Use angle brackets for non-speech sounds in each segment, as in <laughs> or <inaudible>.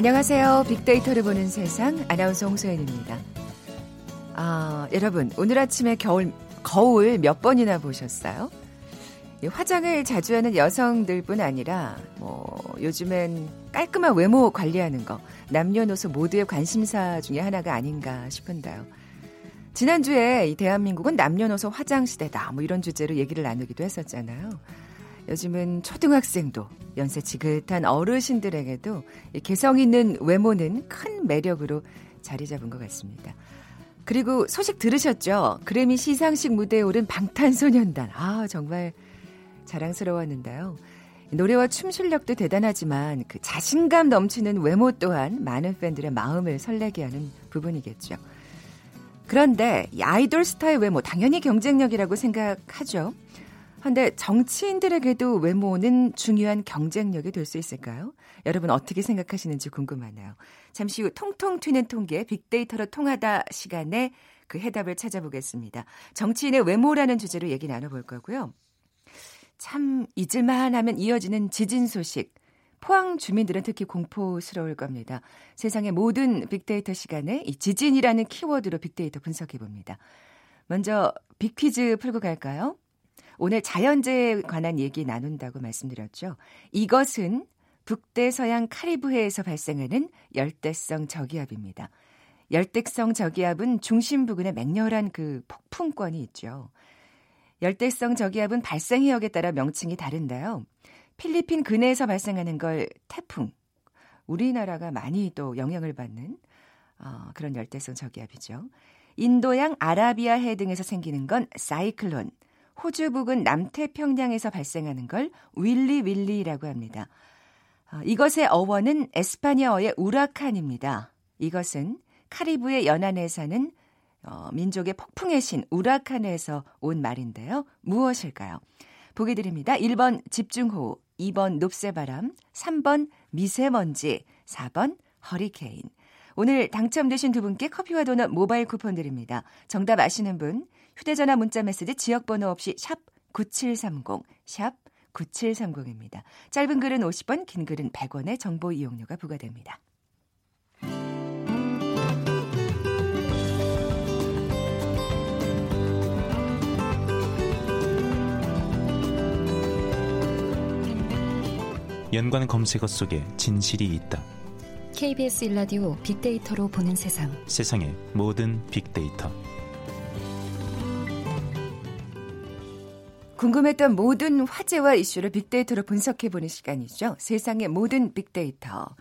안녕하세요. 빅데이터를 보는 세상 아나운서 홍소연입니다. 아, 여러분, 오늘 아침에 겨울, 거울 몇 번이나 보셨어요? 화장을 자주 하는 여성들뿐 아니라 뭐 요즘엔 깔끔한 외모 관리하는 거 남녀노소 모두의 관심사 중에 하나가 아닌가 싶은데요. 지난주에 이 대한민국은 남녀노소 화장 시대다 뭐 이런 주제로 얘기를 나누기도 했었잖아요. 요즘은 초등학생도 연세 지긋한 어르신들에게도 개성 있는 외모는 큰 매력으로 자리 잡은 것 같습니다. 그리고 소식 들으셨죠? 그래미 시상식 무대에 오른 방탄소년단. 아, 정말 자랑스러웠는데요. 노래와 춤 실력도 대단하지만 그 자신감 넘치는 외모 또한 많은 팬들의 마음을 설레게 하는 부분이겠죠. 그런데 아이돌 스타의 외모 당연히 경쟁력이라고 생각하죠. 그런데 정치인들에게도 외모는 중요한 경쟁력이 될 수 있을까요? 여러분 어떻게 생각하시는지 궁금하네요. 잠시 후 통통 튀는 통계 빅데이터로 통하다 시간에 그 해답을 찾아보겠습니다. 정치인의 외모라는 주제로 얘기 나눠볼 거고요. 참 잊을만 하면 이어지는 지진 소식. 포항 주민들은 특히 공포스러울 겁니다. 세상의 모든 빅데이터 시간에 이 지진이라는 키워드로 빅데이터 분석해 봅니다. 먼저 빅퀴즈 풀고 갈까요? 오늘 자연재해에 관한 얘기 나눈다고 말씀드렸죠. 이것은 북대서양 카리브해에서 발생하는 열대성 저기압입니다. 열대성 저기압은 중심 부근에 맹렬한 그 폭풍권이 있죠. 열대성 저기압은 발생 해역에 따라 명칭이 다른데요. 필리핀 근해에서 발생하는 걸 태풍, 우리나라가 많이 또 영향을 받는 어, 그런 열대성 저기압이죠. 인도양 아라비아해 등에서 생기는 건 사이클론, 호주 부근 남태평양에서 발생하는 걸 윌리 윌리라고 합니다. 어, 이것의 어원은 에스파니아어의 우라칸입니다. 이것은 카리브의 연안에 사는 어, 민족의 폭풍의 신 우라칸에서 온 말인데요. 무엇일까요? 보기 드립니다. 1번 집중호우, 2번 높새바람, 3번 미세먼지, 4번 허리케인. 오늘 당첨되신 두 분께 커피와 도넛 모바일 쿠폰 드립니다. 정답 아시는 분 휴대전화 문자 메시지 지역번호 없이 샵 9730, 샵 9730입니다. 짧은 글은 50원, 긴 글은 100원의 정보 이용료가 부과됩니다. 연관 검색어 속에 진실이 있다. KBS 일라디오 빅데이터로 보는 세상. 세상의 모든 빅데이터. 궁금했던 모든 화제와 이슈를 빅데이터로 분석해보는 시간이죠. 세상의 모든 빅데이터.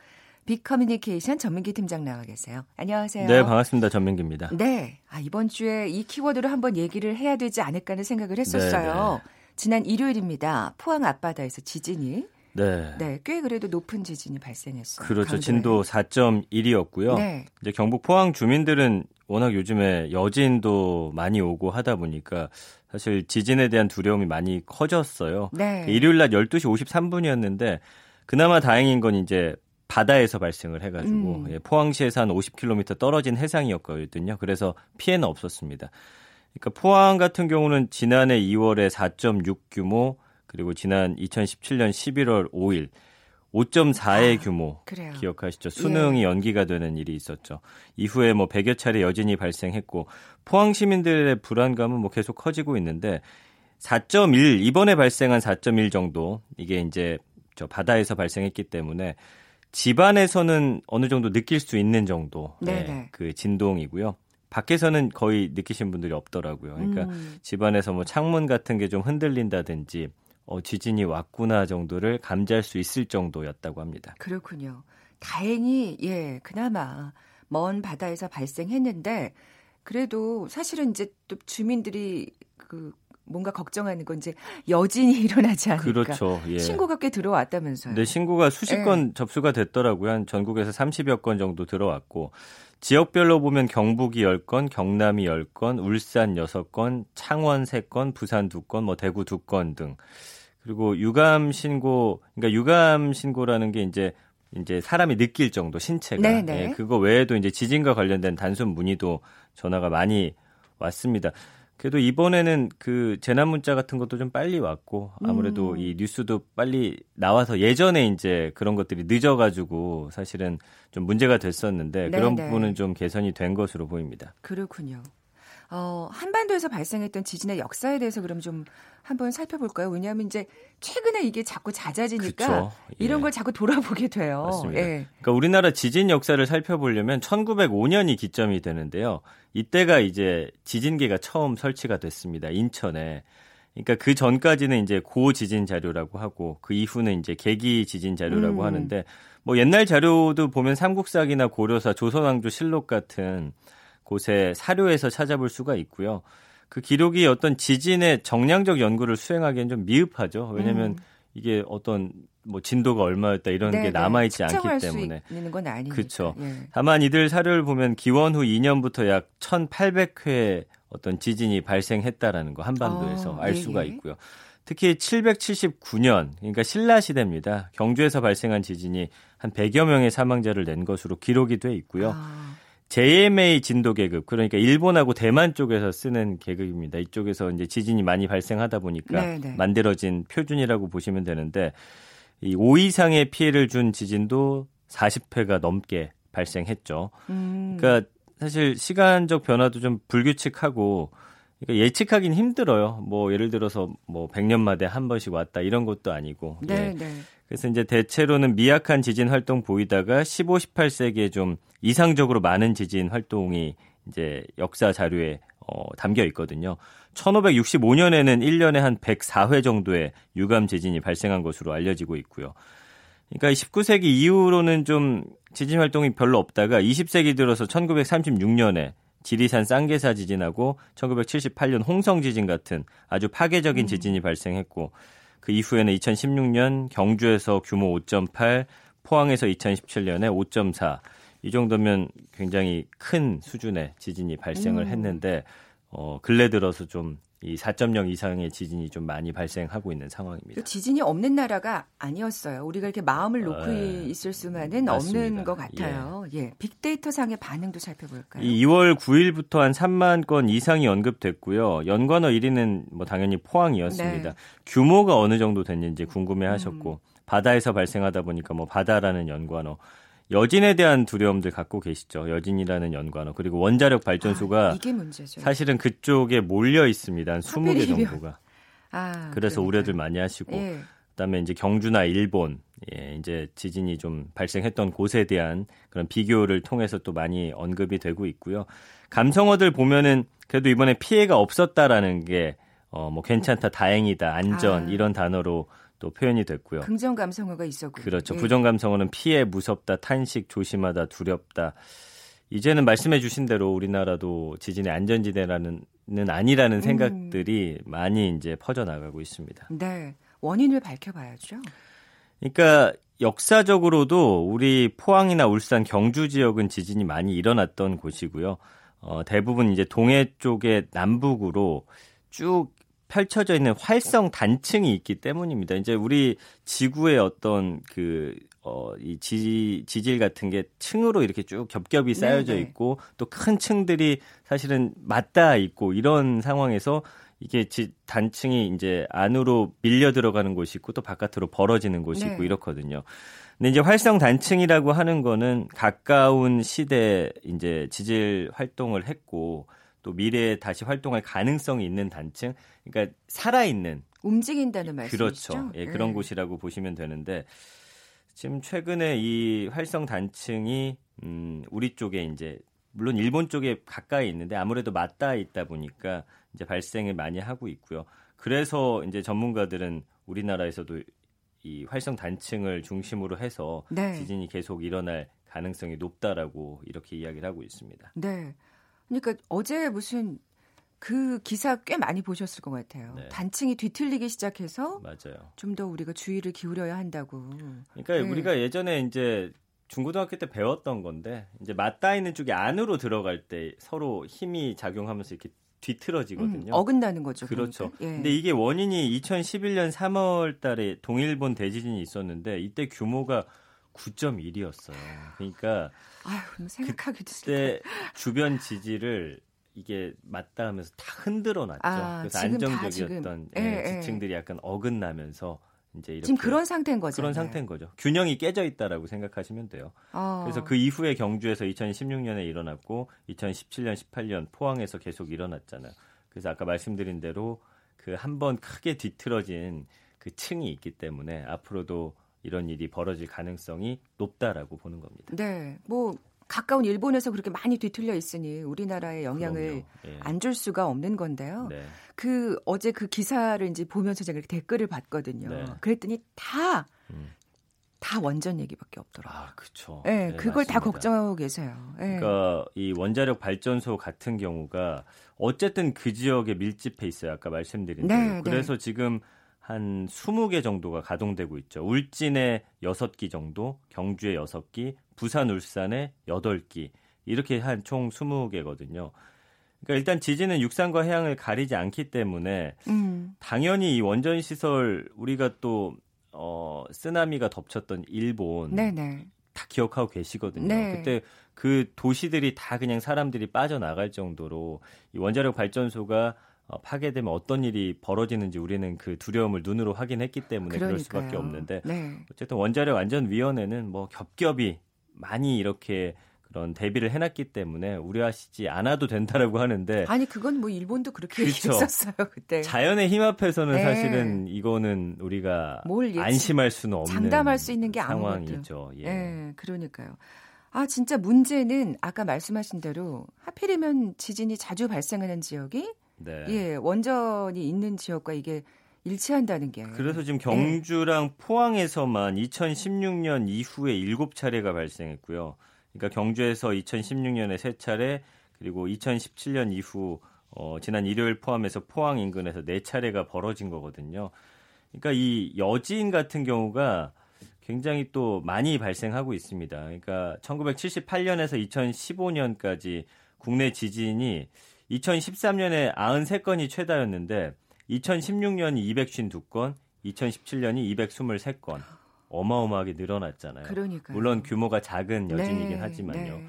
빅커뮤니케이션 전민기 팀장 나와 계세요. 안녕하세요. 네, 반갑습니다. 전민기입니다. 네. 아, 이번 주에 이 키워드로 한번 얘기를 해야 되지 않을까 하는 생각을 했었어요. 네, 네. 지난 일요일입니다. 포항 앞바다에서 지진이 네. 네, 꽤 그래도 높은 지진이 발생했어요. 그렇죠. 강도에. 진도 4.1이었고요. 네. 이제 경북 포항 주민들은 워낙 요즘에 여진도 많이 오고 하다 보니까 사실 지진에 대한 두려움이 많이 커졌어요. 네. 일요일 날 12시 53분이었는데 그나마 다행인 건 이제 바다에서 발생을 해가지고 음. 예, 포항시에서 한 50km 떨어진 해상이었거든요. 그래서 피해는 없었습니다. 그러니까 포항 같은 경우는 지난해 2월에 4.6 규모 그리고 지난 2017년 11월 5일 5.4의 아, 규모 그래요. 기억하시죠? 수능이 예. 연기가 되는 일이 있었죠. 이후에 뭐 100여 차례 여진이 발생했고 포항 시민들의 불안감은 뭐 계속 커지고 있는데 4.1 이번에 발생한 4.1 정도 이게 이제 저 바다에서 발생했기 때문에 집안에서는 어느 정도 느낄 수 있는 정도 네, 그 진동이고요. 밖에서는 거의 느끼신 분들이 없더라고요. 그러니까 음. 집안에서 뭐 창문 같은 게 좀 흔들린다든지 어, 지진이 왔구나 정도를 감지할 수 있을 정도였다고 합니다. 그렇군요. 다행히 예 그나마 먼 바다에서 발생했는데 그래도 사실은 이제 또 주민들이 그 뭔가 걱정하는 건 이제 여진이 <laughs> 일어나지 않을까. 그렇죠. 예. 신고가 꽤 들어왔다면서요. 네, 신고가 수십 건 예. 접수가 됐더라고요. 한 전국에서 30여 건 정도 들어왔고 지역별로 보면 경북이 10건, 경남이 10건, 울산 6건, 창원 3건, 부산 2건, 뭐 대구 2건 등 그리고 유감 신고, 그러니까 유감 신고라는 게 이제 이제 사람이 느낄 정도 신체가 네, 네. 예, 그거 외에도 이제 지진과 관련된 단순 문의도 전화가 많이 왔습니다. 그래도 이번에는 그 재난 문자 같은 것도 좀 빨리 왔고 아무래도 음. 이 뉴스도 빨리 나와서 예전에 이제 그런 것들이 늦어가지고 사실은 좀 문제가 됐었는데 네 그런 네. 부분은 좀 개선이 된 것으로 보입니다. 그렇군요. 어, 한반도에서 발생했던 지진의 역사에 대해서 그럼 좀 한번 살펴볼까요? 왜냐하면 이제 최근에 이게 자꾸 잦아지니까 예. 이런 걸 자꾸 돌아보게 돼요. 맞습니다. 예. 그러니까 우리나라 지진 역사를 살펴보려면 1905년이 기점이 되는데요. 이때가 이제 지진계가 처음 설치가 됐습니다. 인천에. 그러니까 그 전까지는 이제 고 지진 자료라고 하고 그 이후는 이제 계기 지진 자료라고 음. 하는데 뭐 옛날 자료도 보면 삼국사기나 고려사, 조선왕조 실록 같은 곳에 사료에서 찾아볼 수가 있고요. 그 기록이 어떤 지진의 정량적 연구를 수행하기엔 좀 미흡하죠. 왜냐하면 음. 이게 어떤 뭐 진도가 얼마였다 이런 네네. 게 네. 남아 있지 않기 때문에 있는 건 아니니까. 그렇죠. 예. 다만 이들 사료를 보면 기원 후 2년부터 약 1,800회 어떤 지진이 발생했다라는 거 한반도에서 어, 알 예, 수가 예. 있고요. 특히 779년, 그러니까 신라 시대입니다. 경주에서 발생한 지진이 한 100여 명의 사망자를 낸 것으로 기록이 돼 있고요. 아. JMA 진도 계급 그러니까 일본하고 대만 쪽에서 쓰는 계급입니다. 이쪽에서 이제 지진이 많이 발생하다 보니까 네네. 네. 만들어진 표준이라고 보시면 되는데 이 5 이상의 피해를 준 지진도 40회가 넘게 발생했죠. 음. 그러니까 사실 시간적 변화도 좀 불규칙하고 그러니까 예측하기는 힘들어요. 뭐 예를 들어서 뭐 100년 만에 한 번씩 왔다 이런 것도 아니고. 네, 예. 네. 그래서 이제 대체로는 미약한 지진 활동 보이다가 15, 18세기에 좀 이상적으로 많은 지진 활동이 이제 역사 자료에 어, 담겨 있거든요. 1565년에는 1년에 한 104회 정도의 유감 지진이 발생한 것으로 알려지고 있고요. 그러니까 19세기 이후로는 좀 지진 활동이 별로 없다가 20세기 들어서 1936년에 지리산 쌍계사 지진하고 1978년 홍성 지진 같은 아주 파괴적인 음. 지진이 발생했고 그 이후에는 2016년 경주에서 규모 5.8, 포항에서 2017년에 5.4. 이 정도면 굉장히 큰 수준의 지진이 발생을 음. 했는데 어 근래 들어서 좀 이 4.0 이상의 지진이 좀 많이 발생하고 있는 상황입니다. 그 지진이 없는 나라가 아니었어요. 우리가 이렇게 마음을 놓고 에, 아, 있을 수만은 맞습니다. 없는 것 같아요. 예. 예. 빅데이터 상의 반응도 살펴볼까요? 이 2월 9일부터 한 3만 건 이상이 언급됐고요. 연관어 1위는 뭐 당연히 포항이었습니다. 네. 규모가 어느 정도 됐는지 궁금해하셨고 음. 바다에서 발생하다 보니까 뭐 바다라는 연관어 여진에 대한 두려움들 갖고 계시죠. 여진이라는 연관어 그리고 원자력 발전소가 아, 사실은 그쪽에 몰려 있습니다. 한 20개 정도가. <laughs> 아, 그래서 그러니까. 우려들 많이 하시고 예. 그다음에 이제 경주나 일본 예, 이제 지진이 좀 발생했던 곳에 대한 그런 비교를 통해서 또 많이 언급이 되고 있고요. 감성어들 보면은 그래도 이번에 피해가 없었다라는 게 어, 뭐 괜찮다, 다행이다, 안전 아. 이런 단어로 또 표현이 됐고요. 긍정 감성어가 있었고 그렇죠. 예. 부정 감성어는 피해, 무섭다, 탄식, 조심하다, 두렵다. 이제는 말씀해 주신 대로 우리나라도 지진의 안전지대라는 는 아니라는 음. 생각들이 음. 많이 이제 퍼져 나가고 있습니다. 네. 원인을 밝혀봐야죠. 그러니까 역사적으로도 우리 포항이나 울산, 경주 지역은 지진이 많이 일어났던 곳이고요. 어, 대부분 이제 동해 쪽의 남북으로 쭉 펼쳐져 있는 활성 단층이 있기 때문입니다. 이제 우리 지구의 어떤 그, 어, 이 지, 지질 같은 게 층으로 이렇게 쭉 겹겹이 쌓여져 네네. 있고 또 큰 층들이 사실은 맞닿아 있고 이런 상황에서 이게 지, 단층이 이제 안으로 밀려 들어가는 곳이 있고 또 바깥으로 벌어지는 곳이 네. 있고 이렇거든요. 근데 이제 활성 단층이라고 하는 거는 가까운 시대 이제 지질 활동을 했고 또 미래에 다시 활동할 가능성이 있는 단층, 그러니까 살아있는 움직인다는 말씀이죠. 그렇죠. 예, 그런 네. 곳이라고 보시면 되는데 지금 최근에 이 활성 단층이 음, 우리 쪽에 이제 물론 일본 쪽에 가까이 있는데 아무래도 맞닿아 있다 보니까 이제 발생을 많이 하고 있고요. 그래서 이제 전문가들은 우리나라에서도 이 활성 단층을 중심으로 해서 네. 지진이 계속 일어날 가능성이 높다라고 이렇게 이야기를 하고 있습니다. 네. 그러니까 어제 무슨 그 기사 꽤 많이 보셨을 것 같아요. 네. 단층이 뒤틀리기 시작해서 좀 더 우리가 주의를 기울여야 한다고. 그러니까 네. 우리가 예전에 이제 중고등학교 때 배웠던 건데 이제 맞닿아 있는 쪽이 안으로 들어갈 때 서로 힘이 작용하면서 이렇게 뒤틀어지거든요. 음, 어긋나는 거죠. 그렇죠. 그러니까? 예. 근데 이게 원인이 2011년 3월 달에 동일본 대지진이 있었는데 이때 규모가 9.1이었어요. 그러니까 아유, 생각하기도 그때 주변 지지를 이게 맞다 하면서 다 흔들어 놨죠. 아, 그래서 안정적이었던 예, 예, 예, 지층들이 약간 어긋나면서 이제 이렇게 지금 그런 상태인 거죠. 그런 상태인 거죠. 균형이 깨져 있다라고 생각하시면 돼요. 어. 그래서 그 이후에 경주에서 2016년에 일어났고 2017년, 18년 포항에서 계속 일어났잖아요. 그래서 아까 말씀드린 대로 그 한 번 크게 뒤틀어진 그 층이 있기 때문에 앞으로도 이런 일이 벌어질 가능성이 높다라고 보는 겁니다. 네. 뭐 가까운 일본에서 그렇게 많이 뒤틀려 있으니 우리나라에 영향을 예. 안줄 수가 없는 건데요. 네. 그 어제 그 기사를 이제 보면서 제가 댓글을 봤거든요. 네. 그랬더니 다 음. 다 원전 얘기밖에 없더라고요. 아, 그렇죠. 네, 네, 그걸 맞습니다. 다 걱정하고 계세요. 네. 그러니까 이 원자력 발전소 같은 경우가 어쨌든 그 지역에 밀집해 있어요. 아까 말씀드린 네, 대로. 네. 그래서 지금 한 20개 정도가 가동되고 있죠. 울진에 6기 정도, 경주에 6기, 부산, 울산에 8기. 이렇게 한 총 20개거든요. 그러니까 일단 지진은 육상과 해양을 가리지 않기 때문에 음. 당연히 이 원전 시설 우리가 또 어, 쓰나미가 덮쳤던 일본 네네. 다 기억하고 계시거든요. 네. 그때 그 도시들이 다 그냥 사람들이 빠져나갈 정도로 이 원자력 발전소가 어, 파괴되면 어떤 일이 벌어지는지 우리는 그 두려움을 눈으로 확인했기 때문에 그러니까요. 그럴 수밖에 없는데 네. 어쨌든 원자력 안전위원회는 뭐 겹겹이 많이 이렇게 그런 대비를 해놨기 때문에 우려하시지 않아도 된다라고 하는데 아니 그건 뭐 일본도 그렇게 그렇죠. 얘기했었어요 그때 자연의 힘 앞에서는 네. 사실은 이거는 우리가 안심할 수는 없는 장담할 수 있는 게 상황이죠. 예. 네, 그러니까요. 아 진짜 문제는 아까 말씀하신 대로 하필이면 지진이 자주 발생하는 지역이 네. 예 원전이 있는 지역과 이게 일치한다는 게. 그래서 지금 경주랑 네. 포항에서만 2016년 이후에 7차례가 발생했고요. 그러니까 경주에서 2016년에 3차례 그리고 2017년 이후 어, 지난 일요일 포함해서 포항 인근에서 4차례가 벌어진 거거든요. 그러니까 이 여진 같은 경우가 굉장히 또 많이 발생하고 있습니다. 그러니까 1978년에서 2015년까지 국내 지진이 2013년에 93건이 최다였는데 2016년이 252건, 2017년이 223건. 어마어마하게 늘어났잖아요. 그러니까요. 물론 규모가 작은 여진이긴 네, 하지만요. 네.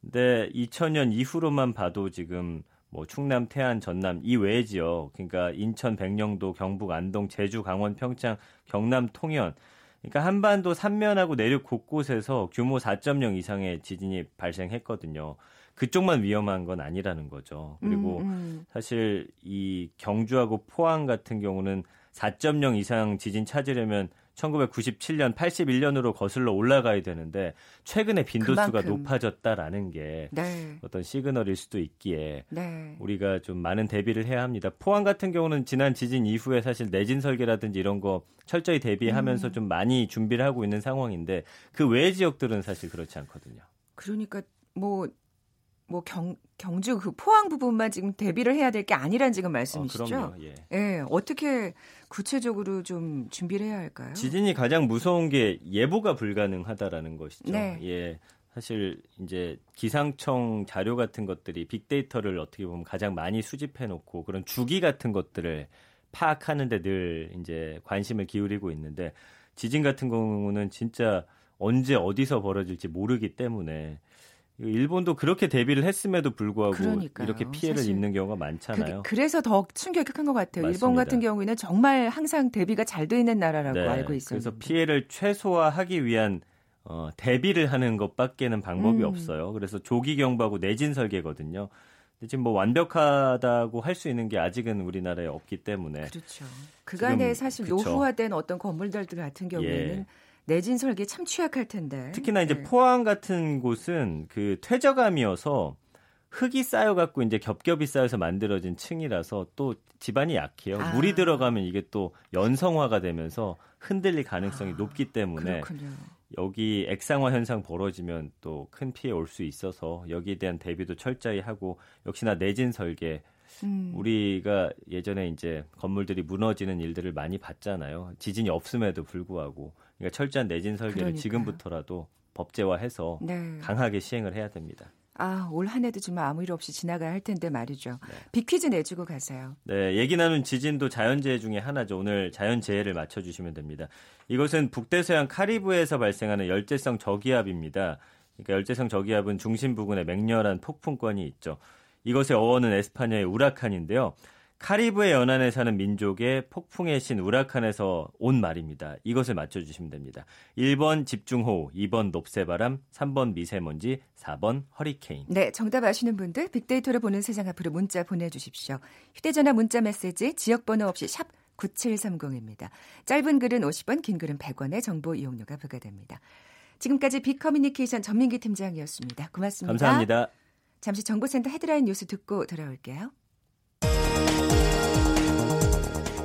근데 2000년 이후로만 봐도 지금 뭐 충남, 태안, 전남 이 외의 지역, 그러니까 인천, 백령도, 경북, 안동, 제주, 강원, 평창, 경남, 통영 그러니까 한반도 삼면하고 내륙 곳곳에서 규모 4.0 이상의 지진이 발생했거든요. 그쪽만 위험한 건 아니라는 거죠. 그리고 음, 음. 사실 이 경주하고 포항 같은 경우는 4.0 이상 지진 찾으려면 1997년, 81년으로 거슬러 올라가야 되는데 최근에 빈도수가 그만큼. 높아졌다라는 게 네. 어떤 시그널일 수도 있기에 네. 우리가 좀 많은 대비를 해야 합니다. 포항 같은 경우는 지난 지진 이후에 사실 내진 설계라든지 이런 거 철저히 대비하면서 음. 좀 많이 준비를 하고 있는 상황인데 그 외 지역들은 사실 그렇지 않거든요. 그러니까 뭐 뭐 경, 경주 그 포항 부분만 지금 대비를 해야 될 게 아니란 지금 말씀이시죠? 어, 예. 예. 어떻게 구체적으로 좀 준비를 해야 할까요? 지진이 가장 무서운 게 예보가 불가능하다라는 것이죠. 네. 예. 사실 이제 기상청 자료 같은 것들이 빅데이터를 어떻게 보면 가장 많이 수집해 놓고 그런 주기 같은 것들을 파악하는데 늘 이제 관심을 기울이고 있는데 지진 같은 경우는 진짜 언제 어디서 벌어질지 모르기 때문에 일본도 그렇게 대비를 했음에도 불구하고 그러니까요. 이렇게 피해를 입는 경우가 많잖아요. 그, 래서 더 충격한 것 같아요. 맞습니다. 일본 같은 경우에는 정말 항상 대비가 잘 돼 있는 나라라고 네, 알고 있어요. 그래서 피해를 최소화하기 위한 어, 대비를 하는 것밖에는 방법이 음. 없어요. 그래서 조기 경보하고 내진 설계거든요. 근데 지금 뭐 완벽하다고 할 수 있는 게 아직은 우리나라에 없기 때문에 그렇죠. 그간에 사실 그쵸. 노후화된 어떤 건물들 같은 경우에는 예. 내진 설계 참 취약할 텐데. 특히나 이제 네. 포항 같은 곳은 그 퇴저감이어서 흙이 쌓여갖고 이제 겹겹이 쌓여서 만들어진 층이라서 또 집안이 약해요. 아. 물이 들어가면 이게 또 연성화가 되면서 흔들릴 가능성이 아. 높기 때문에 그렇군요. 여기 액상화 현상 벌어지면 또 큰 피해 올 수 있어서 여기에 대한 대비도 철저히 하고 역시나 내진 설계 음. 우리가 예전에 이제 건물들이 무너지는 일들을 많이 봤잖아요. 지진이 없음에도 불구하고 그러니까 철저한 내진 설계를 그러니까요. 지금부터라도 법제화해서 네. 강하게 시행을 해야 됩니다. 아, 올 한 해도 좀 아무 일 없이 지나가야 할 텐데 말이죠. 네. 빅퀴즈 내주고 가세요. 네, 얘기 나눈 지진도 자연재해 중에 하나죠. 오늘 자연재해를 맞춰주시면 됩니다. 이것은 북대서양 카리브해에서 발생하는 열재성 저기압입니다. 그러니까 열재성 저기압은 중심 부근에 맹렬한 폭풍권이 있죠. 이것의 어원은 에스파냐의 우라칸인데요. 카리브해 연안에 사는 민족의 폭풍의 신 우라칸에서 온 말입니다. 이것을 맞춰주시면 됩니다. 1번 집중호우, 2번 높새바람, 3번 미세먼지, 4번 허리케인. 네, 정답 아시는 분들 빅데이터를 보는 세상 앞으로 문자 보내주십시오. 휴대전화 문자 메시지 지역번호 없이 샵 9730입니다. 짧은 글은 50원, 긴 글은 100원의 정보 이용료가 부과됩니다. 지금까지 빅커뮤니케이션 전민기 팀장이었습니다. 고맙습니다. 감사합니다. 잠시 정보센터 헤드라인 뉴스 듣고 돌아올게요.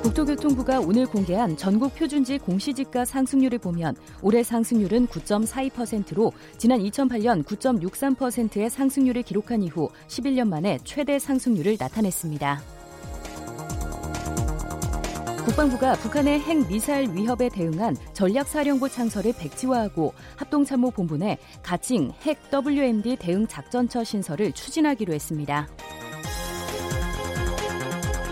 국토교통부가 오늘 공개한 전국 표준지 공시지가 상승률을 보면 올해 상승률은 9.42%로 지난 2008년 9.63%의 상승률을 기록한 이후 11년 만에 최대 상승률을 나타냈습니다. 국방부가 북한의 핵 미사일 위협에 대응한 전략사령부 창설을 백지화하고 합동참모본부 내 가칭 핵 WMD 대응 작전처 신설을 추진하기로 했습니다.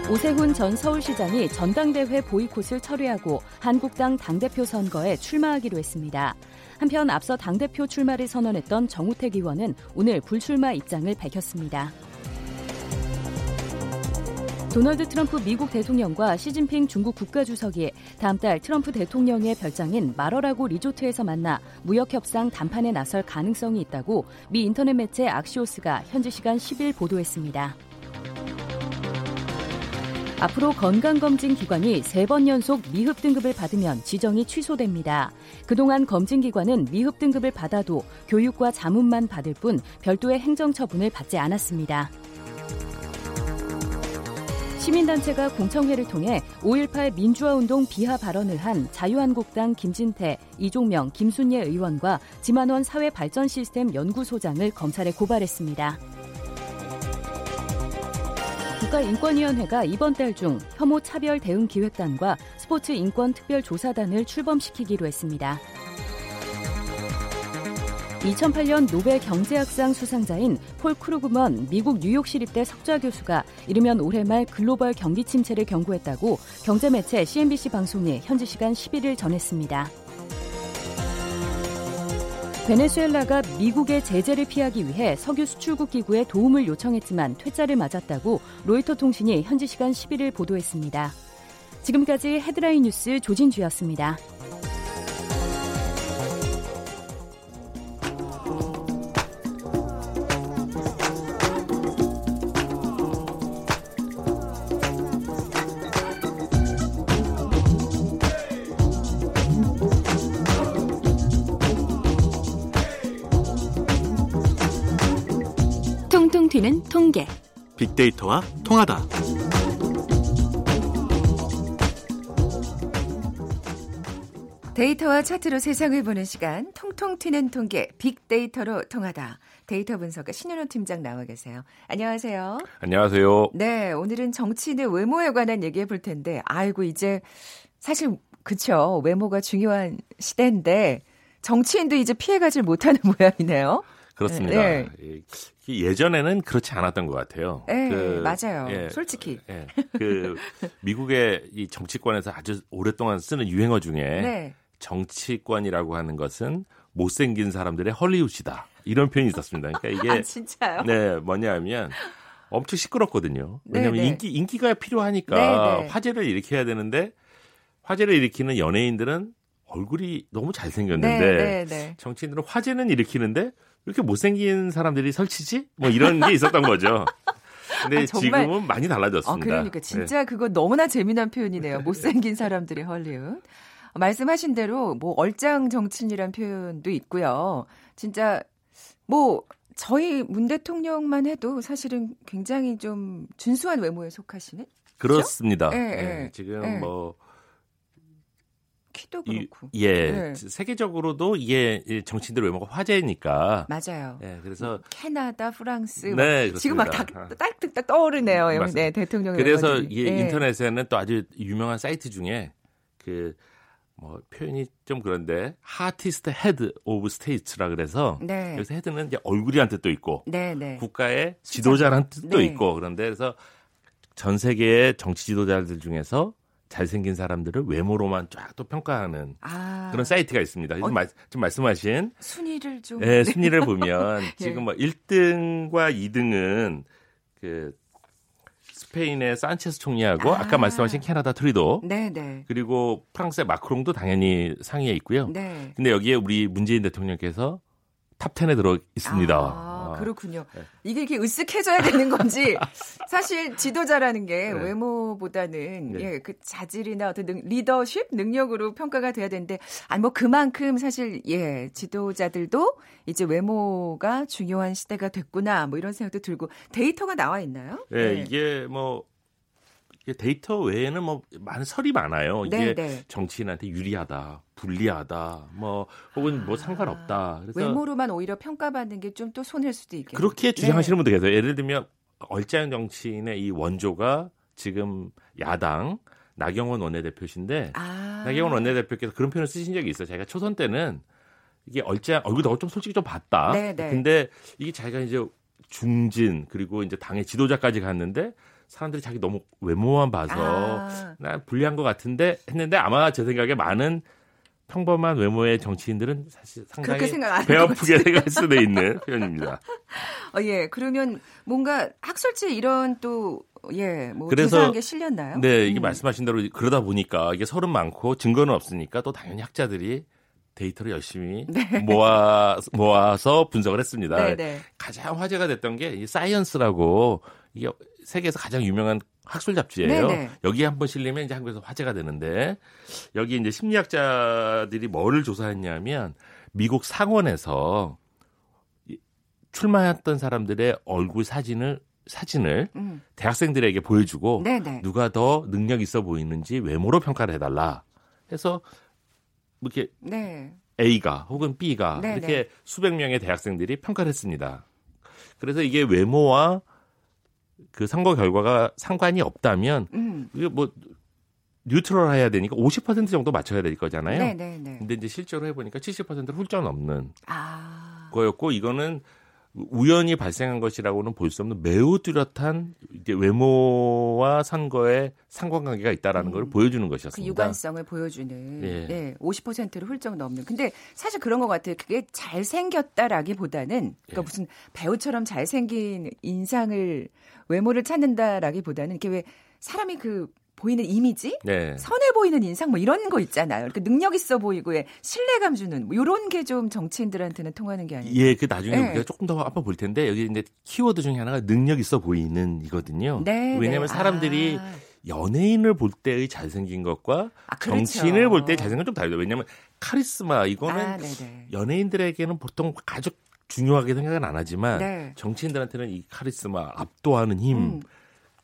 오세훈 전 서울시장이 전당대회 보이콧을 철회하고 한국당 당대표 선거에 출마하기로 했습니다. 한편 앞서 당대표 출마를 선언했던 정우택 의원은 오늘 불출마 입장을 밝혔습니다. 도널드 트럼프 미국 대통령과 시진핑 중국 국가주석이 다음 달 트럼프 대통령의 별장인 마러라고 리조트에서 만나 무역 협상 담판에 나설 가능성이 있다고 미 인터넷 매체 악시오스가 현지 시간 10일 보도했습니다. 앞으로 건강검진 기관이 세 번 연속 미흡 등급을 받으면 지정이 취소됩니다. 그동안 검진 기관은 미흡 등급을 받아도 교육과 자문만 받을 뿐 별도의 행정 처분을 받지 않았습니다. 시민단체가 공청회를 통해 5.18 민주화운동 비하 발언을 한 자유한국당 김진태, 이종명, 김순예 의원과 지만원 사회발전시스템 연구소장을 검찰에 고발했습니다. 국가인권위원회가 이번 달 중 혐오 차별 대응 기획단과 스포츠 인권 특별 조사단을 출범시키기로 했습니다. 2008년 노벨 경제학상 수상자인 폴 크루그먼 미국 뉴욕시립대 석좌 교수가 이르면 올해 말 글로벌 경기 침체를 경고했다고 경제 매체 CNBC 방송이 현지 시간 11일 전했습니다. 베네수엘라가 미국의 제재를 피하기 위해 석유 수출국 기구에 도움을 요청했지만 퇴짜를 맞았다고 로이터 통신이 현지 시간 11일 보도했습니다. 지금까지 헤드라인 뉴스 조진주였습니다. 빅데이터와 통하다. 데이터와 차트로 세상을 보는 시간, 통통 튀는 통계, 빅데이터로 통하다. 데이터 분석가 신현호 팀장 나와 계세요. 안녕하세요. 안녕하세요. 네, 오늘은 정치인의 외모에 관한 얘기해 볼 텐데, 아이고, 이제, 사실, 그쵸. 외모가 중요한 시대인데, 정치인도 이제 피해가질 못하는 <laughs> 모양이네요. 그렇습니다. 네. 예전에는 그렇지 않았던 것 같아요. 네, 그, 맞아요. 예, 솔직히. 예, 그 미국의 이 정치권에서 아주 오랫동안 쓰는 유행어 중에 네. 정치권이라고 하는 것은 못생긴 사람들의 헐리우드다 이런 표현이 있었습니다. 그러니까 <laughs> 이게 아, 진짜요? 네, 뭐냐면 엄청 시끄럽거든요. 왜냐하면 네, 네. 인기 인기가 필요하니까 네, 네. 화제를 일으켜야 되는데 화제를 일으키는 연예인들은 얼굴이 너무 잘생겼는데 정치인들은 화제는 일으키는데 이렇게 못생긴 사람들이 설치지? 뭐 이런 게 있었던 거죠. 근데 아, 지금은 많이 달라졌습니다. 아, 그러니까 진짜 네. 그거 너무나 재미난 표현이네요. 못생긴 사람들이 헐리우드. 말씀하신 대로 뭐 얼짱 정치인이란 표현도 있고요. 진짜 뭐 저희 문 대통령만 해도 사실은 굉장히 좀 준수한 외모에 속하시는 그렇습니다. 예, 예. 예. 지금 예. 뭐 키도 그렇고. 이, 예. 네. 세계적으로도 이게 정치인들 외모가 화제니까. 맞아요. 예. 그래서 뭐 캐나다, 프랑스 네, 지금 막 딱딱딱 떠오르네요. 맞습니다. 네, 대통령 그래서 이게 네. 인터넷에는 또 아주 유명한 사이트 중에 그 뭐 표현이 좀 그런데 hottest head of states라 그래서 네. 여기서 헤드는 이제 얼굴이란 뜻도 있고 네, 네. 국가의 지도자란 뜻도 네. 있고 그런데 그래서 전 세계의 정치 지도자들 중에서 잘생긴 사람들을 외모로만 쫙 또 평가하는 아. 그런 사이트가 있습니다. 어, 말, 지금 말씀하신 순위를 좀 네, 순위를 <laughs> 보면 예. 지금 뭐 1등과 2등은 그 스페인의 산체스 총리하고 아. 까 말씀하신 캐나다 트뤼도 네네. 네. 그리고 프랑스의 마크롱도 당연히 상위에 있고요. 네. 근데 여기에 우리 문재인 대통령께서 top 10에 들어 있습니다. 아. 아, 그렇군요. 네. 이게 이렇게 으쓱해져야 되는 건지 <laughs> 사실 지도자라는 게 네. 외모보다는 네. 예, 그 자질이나 어떤 능, 리더십 능력으로 평가가 돼야 되는데 아니 뭐 그만큼 사실 예, 지도자들도 이제 외모가 중요한 시대가 됐구나 뭐 이런 생각도 들고 데이터가 나와 있나요? 네, 네. 이게 뭐 데이터 외에는 뭐 많은 설이 많아요. 이게 네, 네. 정치인한테 유리하다, 불리하다, 뭐 혹은 뭐 상관없다. 그래서 외모로만 오히려 평가받는 게 좀 또 손해일 수도 있겠네요. 그렇게 주장하시는 네. 분도 계세요. 예를 들면 얼짱 정치인의 이 원조가 지금 야당 나경원 원내대표신데 아. 나경원 원내대표께서 그런 표현을 쓰신 적이 있어요. 자기가 초선 때는 이게 얼짱 얼굴 너좀 솔직히 좀 봤다. 네네. 네. 근데 이게 자기가 이제 중진 그리고 이제 당의 지도자까지 갔는데 사람들이 자기 너무 외모만 봐서 아. 난 불리한 것 같은데 했는데 아마 제 생각에 많은 평범한 외모의 정치인들은 사실 상당히 배 아프게 <laughs> 생각할 수도 있는 표현입니다. 어, 예. 그러면 뭔가 학술지 이런 또 예, 뭐 그래서 게 실렸나요? 네, 이게 음. 말씀하신 대로 그러다 보니까 이게 설은 많고 증거는 없으니까 또 당연히 학자들이 데이터를 열심히 <laughs> 네. 모아 모아서 분석을 했습니다. 네, 네. 가장 화제가 됐던 게 이 Science라고 이게 세계에서 가장 유명한 학술 잡지예요. 네네. 여기에 한 번 실리면 이제 한국에서 화제가 되는데 여기 이제 심리학자들이 뭐를 조사했냐면 미국 상원에서 출마했던 사람들의 얼굴 사진을 사진을 음. 대학생들에게 보여주고 네네. 누가 더 능력 있어 보이는지 외모로 평가를 해달라. 해서 뭐 이렇게 네. A가 혹은 B가 네네. 이렇게 수백 명의 대학생들이 평가를 했습니다. 그래서 이게 외모와 그 선거 결과가 상관이 없다면 음. 이게 뭐 뉴트럴 해야 되니까 50% 정도 맞춰야 될 거잖아요. 네네네. 네, 네. 근데 이제 실제로 해보니까 70%를 훌쩍 넘는 아. 거였고 이거는 우연히 발생한 것이라고는 볼 수 없는 매우 뚜렷한 외모와 선거에 상관관계가 있다라는 음. 걸 보여주는 것이었습니다. 그 유관성을 보여주는 예. 네, 50%를 훌쩍 넘는. 근데 사실 그런 것 같아요. 그게 잘 생겼다라기보다는 그러니까 예. 무슨 배우처럼 잘 생긴 인상을 외모를 찾는다라기보다는 이게 렇왜 사람이 그 보이는 이미지, 네. 선해 보이는 인상 뭐 이런 거 있잖아요. 그러니까 능력 있어 보이고 에 신뢰감 주는 뭐 이런 게 좀 정치인들한테는 통하는 게 아니에요. 예, 그 나중에 네. 우리가 조금 더 한번 볼 텐데 여기 이제 키워드 중에 하나가 능력 있어 보이는 이거든요. 네, 왜냐하면 네. 사람들이 아. 연예인을 볼 때의 잘생긴 것과 아, 그렇죠. 정치인을 볼 때의 잘생긴 건 좀 다르죠. 왜냐하면 카리스마 이거는 아, 연예인들에게는 보통 아주 중요하게 생각은 안 하지만 네. 정치인들한테는 이 카리스마 압도하는 힘 음.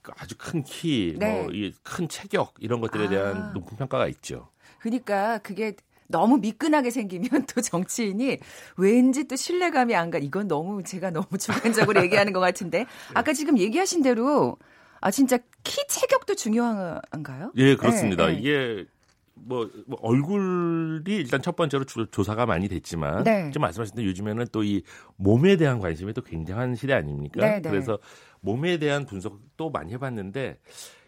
그 아주 큰 키, 네. 뭐큰 체격 이런 것들에 대한 아. 높은 평가가 있죠. 그러니까 그게 너무 미끈하게 생기면 <laughs> 또 정치인이 왠지 또 신뢰감이 안 가. 이건 너무 제가 너무 <laughs> 주관적으로 얘기하는 것 같은데 네. 아까 지금 얘기하신 대로 아 진짜 키 체격도 중요한가요? 예, 그렇습니다. 네, 네. 이게 뭐, 뭐, 얼굴이 일단 첫 번째로 조, 조사가 많이 됐지만 네. 좀 말씀하신 대로 요즘에는 또 이 몸에 대한 관심이 또 굉장한 시대 아닙니까? 네, 네. 그래서 몸에 대한 분석도 많이 해봤는데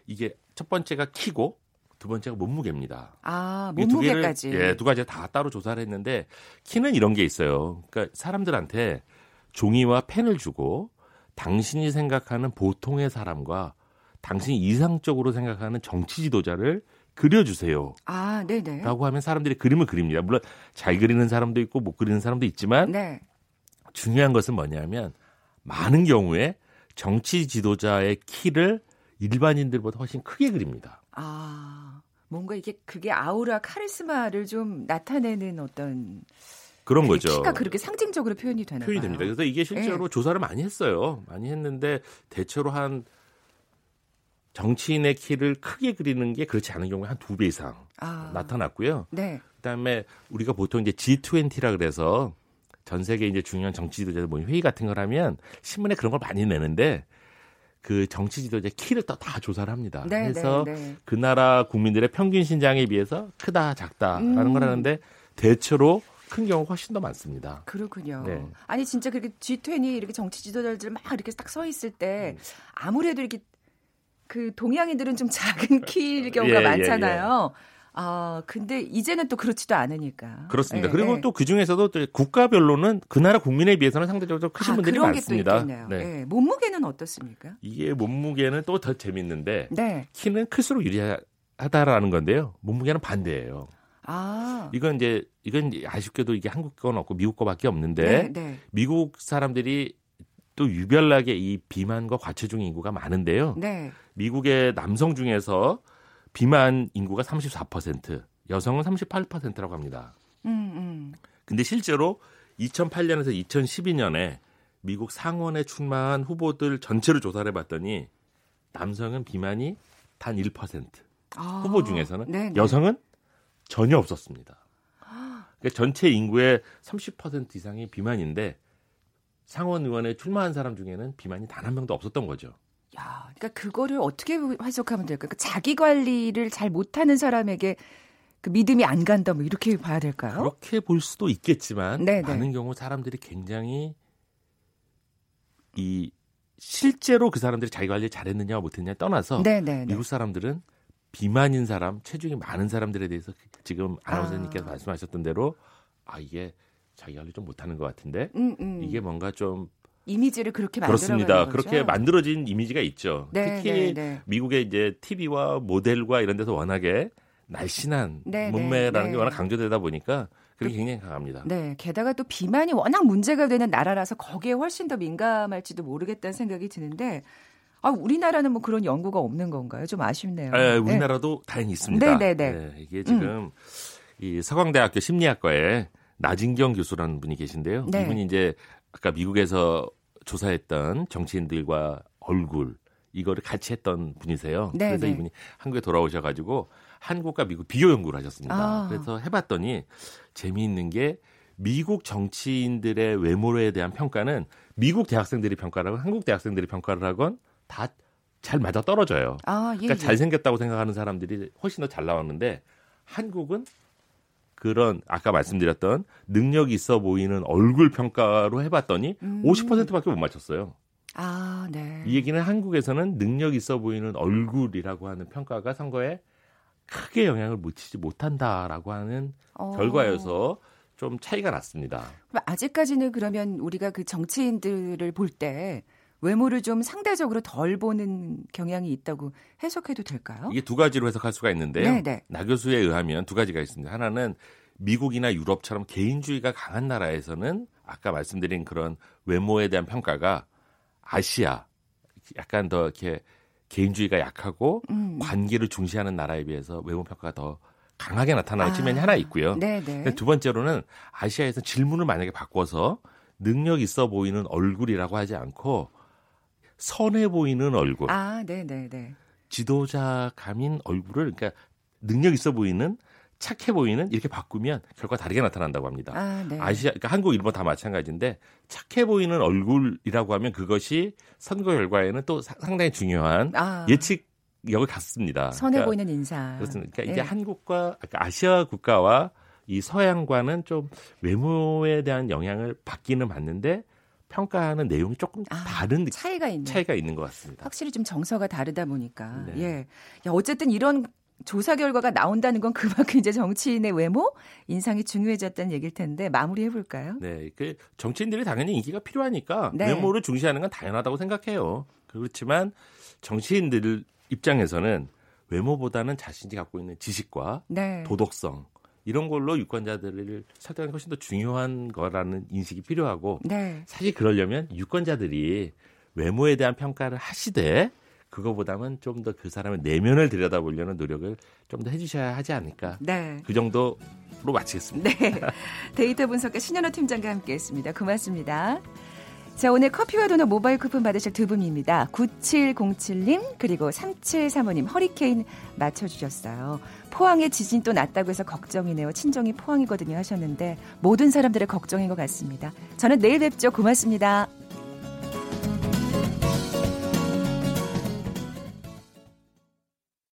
이게 첫 번째가 키고 두 번째가 몸무게입니다. 아, 몸무게까지. 예, 두 가지 다 따로 조사를 했는데 키는 이런 게 있어요. 그러니까 사람들한테 종이와 펜을 주고 당신이 생각하는 보통의 사람과 당신이 이상적으로 생각하는 정치 지도자를 그려주세요. 아, 네네. 라고 하면 사람들이 그림을 그립니다. 물론 잘 그리는 사람도 있고 못 그리는 사람도 있지만 네. 중요한 것은 뭐냐면 많은 경우에 정치 지도자의 키를 일반인들보다 훨씬 크게 그립니다. 아, 뭔가 이게 그게 아우라 카리스마를 좀 나타내는 어떤 그런 거죠. 키가 그렇게 상징적으로 표현이 되나 표현이 됩니다. 그래서 이게 실제로 네. 조사를 많이 했어요. 많이 했는데 대체로 한 정치인의 키를 크게 그리는 게 그렇지 않은 경우에 한 두 배 이상 아. 나타났고요. 네. 그다음에 우리가 보통 이제 G20라 그래서 전 세계 이제 중요한 정치 지도자들 모임 회의 같은 걸 하면 신문에 그런 걸 많이 내는데 그 정치 지도자 키를 또 다 조사를 합니다. 네, 그래서 네, 네. 그 나라 국민들의 평균 신장에 비해서 크다 작다라는 음. 걸 하는데 대체로 큰 경우가 훨씬 더 많습니다. 그렇군요. 네. 아니 진짜 그렇게 G20 이렇게 정치 지도자들 막 이렇게 딱 서 있을 때 음. 아무래도 이렇게 그 동양인들은 좀 <laughs> 작은 키일 경우가 예, 많잖아요. 예, 예. 아, 근데 이제는 또 그렇지도 않으니까. 그렇습니다. 네, 그리고 네. 또그 중에서도 또 국가별로는 그 나라 국민에 비해서는 상대적으로 크신 아, 분들이 그런 많습니다. 게 네. 네. 몸무게는 어떻습니까? 이게 몸무게는 또 더 재밌는데 네. 키는 클수록 유리하다라는 건데요. 몸무게는 반대예요. 아. 이건 이제 이건 아쉽게도 이게 한국 건 없고 미국 거밖에 없는데 네, 네. 미국 사람들이 또 유별나게 이 비만과 과체중 인구가 많은데요. 네. 미국의 남성 중에서 비만 인구가 34%, 여성은 38%라고 합니다. 음, 음. 근데 실제로 2008년에서 2012년에 미국 상원에 출마한 후보들 전체를 조사를 해봤더니 남성은 비만이 단 1%, 아, 후보 중에서는 네네. 여성은 전혀 없었습니다. 그러니까 전체 인구의 30% 이상이 비만인데 상원 의원에 출마한 사람 중에는 비만이 단 한 명도 없었던 거죠. 야, 그러니까 그거를 어떻게 해석하면 될까요? 그러니까 자기 관리를 잘 못하는 사람에게 그 믿음이 안 간다, 뭐 이렇게 봐야 될까요? 그렇게 볼 수도 있겠지만 네네. 많은 경우 사람들이 굉장히 이 실제로 그 사람들이 자기 관리 잘했느냐 못했느냐 떠나서 네네네. 미국 사람들은 비만인 사람, 체중이 많은 사람들에 대해서 지금 아나운서님께서 아. 말씀하셨던 대로 아 이게 자기 관리 좀 못하는 것 같은데 음, 음. 이게 뭔가 좀 이미지를 그렇게 그렇습니다. 그렇게 만들어진 이미지가 있죠. 네, 특히 네, 네. 미국의 이제 TV와 모델과 이런 데서 워낙에 날씬한 네, 네 몸매라는 게 네. 워낙 강조되다 보니까 그게 굉장히 강합니다. 네. 게다가 또 비만이 워낙 문제가 되는 나라라서 거기에 훨씬 더 민감할지도 모르겠다는 생각이 드는데 아, 우리나라는 뭐 그런 연구가 없는 건가요? 좀 아쉽네요. 아, 우리나라도 다행히 있습니다. 네, 네, 네. 이게 지금 음. 이 서강대학교 심리학과에 나진경 교수라는 분이 계신데요. 이분이 이제 아까 미국에서 조사했던 정치인들과 얼굴 이거를 같이 했던 분이세요. 네네. 그래서 네. 이분이 한국에 돌아오셔가지고 한국과 미국 비교 연구를 하셨습니다. 아. 그래서 해봤더니 재미있는 게 미국 정치인들의 외모에 대한 평가는 미국 대학생들이 평가를 하건 한국 대학생들이 평가를 하건 다 잘 맞아 떨어져요. 아, 예, 그러니까 예. 잘생겼다고 생각하는 사람들이 훨씬 더 잘 나왔는데 한국은 그런 아까 말씀드렸던 능력 있어 보이는 얼굴 평가로 해봤더니 음. 50%밖에 못 맞췄어요. 아, 네. 이 얘기는 한국에서는 능력 있어 보이는 얼굴이라고 하는 평가가 선거에 크게 영향을 미치지 못한다라고 하는 어. 결과여서 좀 차이가 났습니다. 아직까지는 그러면 우리가 그 정치인들을 볼때 외모를 좀 상대적으로 덜 보는 경향이 있다고 해석해도 될까요? 이게 두 가지로 해석할 수가 있는데요. 네네. 네. 나 교수에 의하면 두 가지가 있습니다. 하나는 미국이나 유럽처럼 개인주의가 강한 나라에서는 아까 말씀드린 그런 외모에 대한 평가가 아시아 약간 더 이렇게 개인주의가 약하고 음. 관계를 중시하는 나라에 비해서 외모 평가가 더 강하게 나타나는 아, 측면이 하나 있고요. 네네. 두 번째로는 아시아에서 질문을 만약에 바꿔서 능력 있어 보이는 얼굴이라고 하지 않고 선해 보이는 얼굴. 아, 네, 네, 네. 지도자 감인 얼굴을 그러니까 능력 있어 보이는 착해 보이는 이렇게 바꾸면 결과 다르게 나타난다고 합니다. 아, 네. 아시아, 그러니까 한국, 일본 다 마찬가지인데 착해 보이는 얼굴이라고 하면 그것이 선거 결과에는 또 상당히 중요한 아. 예측력을 갖습니다. 선해 그러니까, 보이는 인사. 그렇습니다. 그러니까 이게 네. 한국과 그러니까 아시아 국가와 이 서양과는 좀 외모에 대한 영향을 받기는 받는데 평가하는 내용이 조금 아, 다른 차이가 있는 차이가 있는 것 같습니다. 확실히 좀 정서가 다르다 보니까 네. 예. 야, 어쨌든 이런 조사 결과가 나온다는 건 그만큼 이제 정치인의 외모, 인상이 중요해졌다는 얘기일 텐데 마무리해 볼까요? 네, 그 정치인들이 당연히 인기가 필요하니까 네. 외모를 중시하는 건 당연하다고 생각해요. 그렇지만 정치인들 입장에서는 외모보다는 자신이 갖고 있는 지식과 네. 도덕성 이런 걸로 유권자들을 설득하는 것이 더 중요한 거라는 인식이 필요하고 네. 사실 그러려면 유권자들이 외모에 대한 평가를 하시되 그거보다는 좀 더 그 사람의 내면을 들여다보려는 노력을 좀 더 해주셔야 하지 않을까. 네. 그 정도로 마치겠습니다. 네. 데이터 분석가 신현호 팀장과 함께했습니다. 고맙습니다. 자, 오늘 커피와 도넛 모바일 쿠폰 받으실 두 분입니다. 9707님, 그리고 3735님, 허리케인 맞춰주셨어요. 포항에 지진 또 났다고 해서 걱정이네요. 친정이 포항이거든요 하셨는데, 모든 사람들의 걱정인 것 같습니다. 저는 내일 뵙죠. 고맙습니다.